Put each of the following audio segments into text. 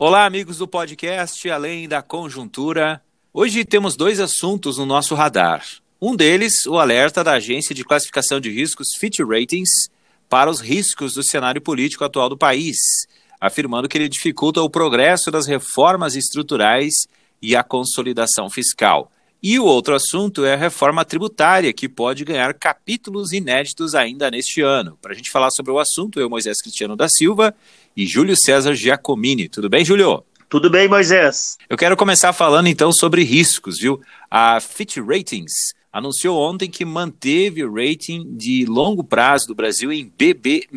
Olá, amigos do podcast Além da Conjuntura. Hoje temos dois assuntos no nosso radar. Um deles, o alerta da agência de classificação de riscos Fitch Ratings para os riscos do cenário político atual do país, afirmando que ele dificulta o progresso das reformas estruturais e a consolidação fiscal. E o outro assunto é a reforma tributária, que pode ganhar capítulos inéditos ainda neste ano. Para a gente falar sobre o assunto, eu, Moisés Cristiano da Silva e Júlio César Giacomini. Tudo bem, Júlio? Tudo bem, Moisés. Eu quero começar falando então sobre riscos, viu? A Fitch Ratings anunciou ontem que manteve o rating de longo prazo do Brasil em BB-,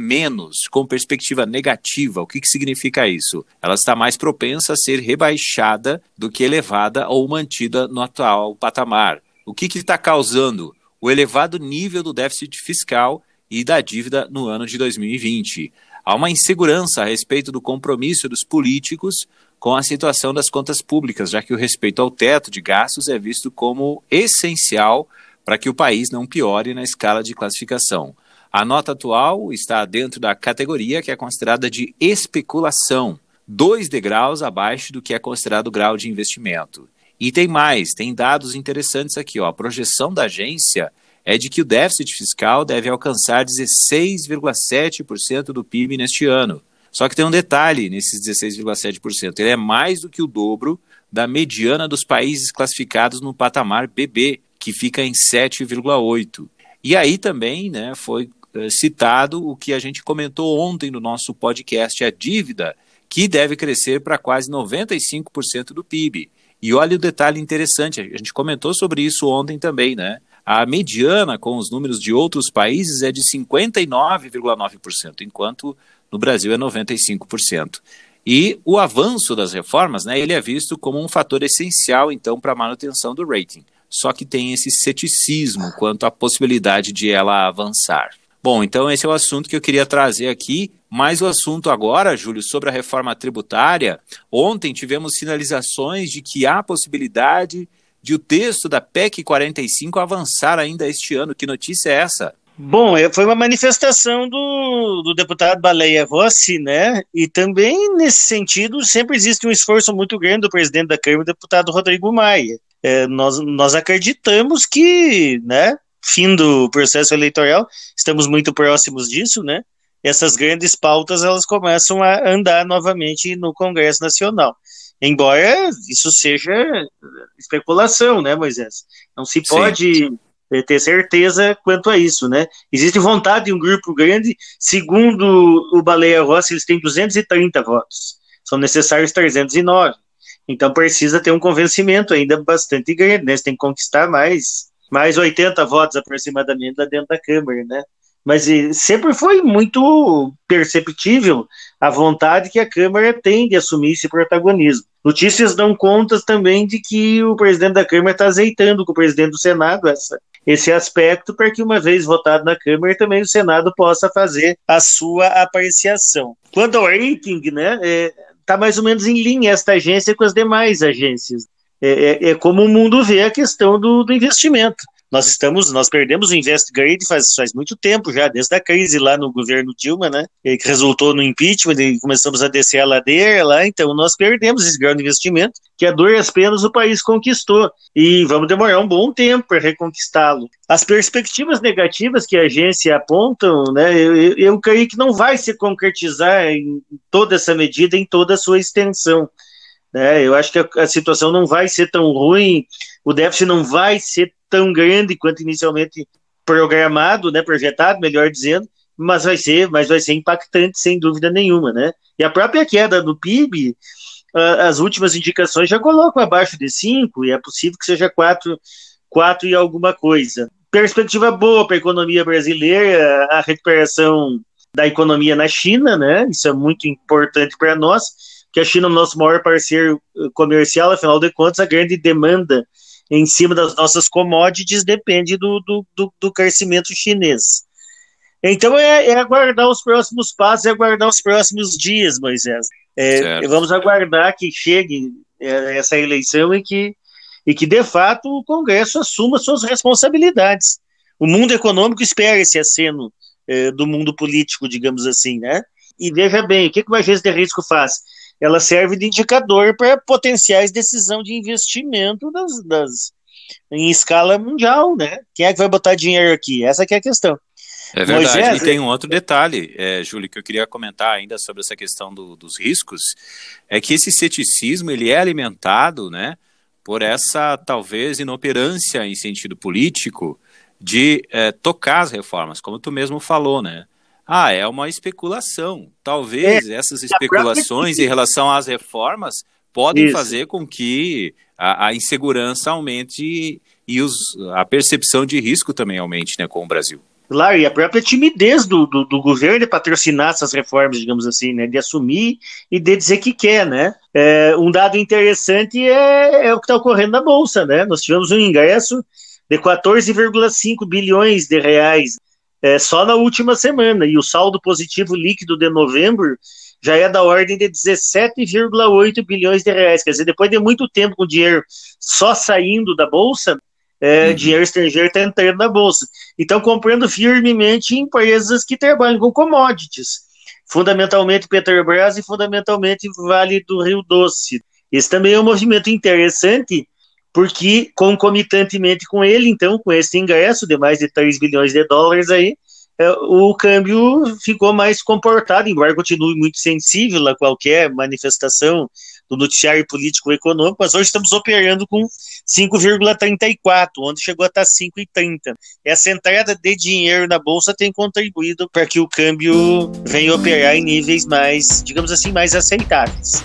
com perspectiva negativa. O que, que significa isso? Ela está mais propensa a ser rebaixada do que elevada ou mantida no atual patamar. O que está causando? O elevado nível do déficit fiscal e da dívida no ano de 2020. Há uma insegurança a respeito do compromisso dos políticos com a situação das contas públicas, já que o respeito ao teto de gastos é visto como essencial para que o país não piore na escala de classificação. A nota atual está dentro da categoria que é considerada de especulação, dois degraus abaixo do que é considerado grau de investimento. E tem mais, tem dados interessantes aqui. Ó. A projeção da agência é de que o déficit fiscal deve alcançar 16,7% do PIB neste ano. Só que tem um detalhe nesses 16,7%: ele é mais do que o dobro da mediana dos países classificados no patamar BB, que fica em 7,8%. E aí também né, foi eh, citado o que a gente comentou ontem no nosso podcast, a dívida, que deve crescer para quase 95% do PIB. E olha o detalhe interessante, a gente comentou sobre isso ontem também, né? A mediana com os números de outros países é de 59,9%, enquanto no Brasil é 95%. E o avanço das reformas, né, ele é visto como um fator essencial, então, para a manutenção do rating. Só que tem esse ceticismo quanto à possibilidade de ela avançar. Bom, então esse é o assunto que eu queria trazer aqui. Mais o assunto agora, Júlio, sobre a reforma tributária. Ontem tivemos sinalizações de que há possibilidade de o texto da PEC 45 avançar ainda este ano. Que notícia é essa? Bom, é, foi uma manifestação do, do deputado Baleia Rossi, né? E também, nesse sentido, sempre existe um esforço muito grande do presidente da Câmara, o deputado Rodrigo Maia. É, nós, nós acreditamos que, né, fim do processo eleitoral, estamos muito próximos disso, né? Essas grandes pautas elas começam a andar novamente no Congresso Nacional. Embora isso seja especulação, né, Moisés? Não se pode Sim. Eh, ter certeza quanto a isso, né? Existe vontade de um grupo grande, segundo o Baleia Rossi, eles têm 230 votos, são necessários 309. Então precisa ter um convencimento ainda bastante grande, né? Você tem que conquistar mais, mais 80 votos aproximadamente lá dentro da Câmara, né? Mas sempre foi muito perceptível a vontade que a Câmara tem de assumir esse protagonismo. Notícias dão contas também de que o presidente da Câmara está azeitando com o presidente do Senado essa, esse aspecto para que, uma vez votado na Câmara, também o Senado possa fazer a sua apreciação. Quanto ao rating, né, está é, mais ou menos em linha esta agência com as demais agências. É, é, é como o mundo vê a questão do, do investimento. Nós estamos, nós perdemos o Investgrade faz, faz muito tempo já, desde a crise lá no governo Dilma, né? Que resultou no impeachment e começamos a descer a ladeira lá, então nós perdemos esse grande investimento que a duras penas o país conquistou e vamos demorar um bom tempo para reconquistá-lo. As perspectivas negativas que a agência apontam, né? Eu, eu, eu creio que não vai se concretizar em toda essa medida, em toda a sua extensão. Né? Eu acho que a, a situação não vai ser tão ruim, o déficit não vai ser tão grande quanto inicialmente programado, né, projetado, melhor dizendo, mas vai ser, mas vai ser impactante sem dúvida nenhuma, né? E a própria queda do PIB, as últimas indicações já colocam abaixo de 5 e é possível que seja 4, 4 e alguma coisa. Perspectiva boa para a economia brasileira, a recuperação da economia na China, né? Isso é muito importante para nós, que a China é o nosso maior parceiro comercial, afinal de contas, a grande demanda em cima das nossas commodities depende do, do, do, do crescimento chinês. Então é, é, aguardar os próximos passos, é aguardar os próximos dias, Moisés. É, vamos aguardar que chegue é, essa eleição e que, e que, de fato, o Congresso assuma suas responsabilidades. O mundo econômico espera esse aceno é, do mundo político, digamos assim, né? E veja bem, o que, que o agente de risco faz? Ela serve de indicador para potenciais decisão de investimento das, das, em escala mundial, né? Quem é que vai botar dinheiro aqui? Essa é a questão. É verdade. Moisés, e tem um outro detalhe, é, Júlio, que eu queria comentar ainda sobre essa questão do, dos riscos, é que esse ceticismo ele é alimentado, né, por essa talvez inoperância em sentido político de é, tocar as reformas, como tu mesmo falou, né? Ah, é uma especulação. Talvez é, essas especulações em relação às reformas podem Isso. fazer com que a, a insegurança aumente e os, a percepção de risco também aumente né, com o Brasil. Claro, e a própria timidez do, do, do, governo de patrocinar essas reformas, digamos assim, né, de assumir e de dizer que quer, né. É, um dado interessante é, é o que está ocorrendo na Bolsa, né, nós tivemos um ingresso de 14,5 bilhões de reais é, só na última semana, e o saldo positivo líquido de novembro já é da ordem de 17,8 bilhões de reais. Quer dizer, depois de muito tempo com o dinheiro só saindo da Bolsa, é, uhum. dinheiro estrangeiro está entrando na Bolsa. Então, comprando firmemente empresas que trabalham com commodities, fundamentalmente Petrobras e fundamentalmente Vale do Rio Doce. Esse também é um movimento interessante, porque concomitantemente com ele, então, com esse ingresso de mais de 3 bilhões de dólares aí, é, o câmbio ficou mais comportado, embora continue muito sensível a qualquer manifestação do noticiário político econômico, mas hoje estamos operando com 5,34, onde chegou a estar 5,30. Essa entrada de dinheiro na bolsa tem contribuído para que o câmbio venha operar em níveis mais, digamos assim, mais aceitáveis.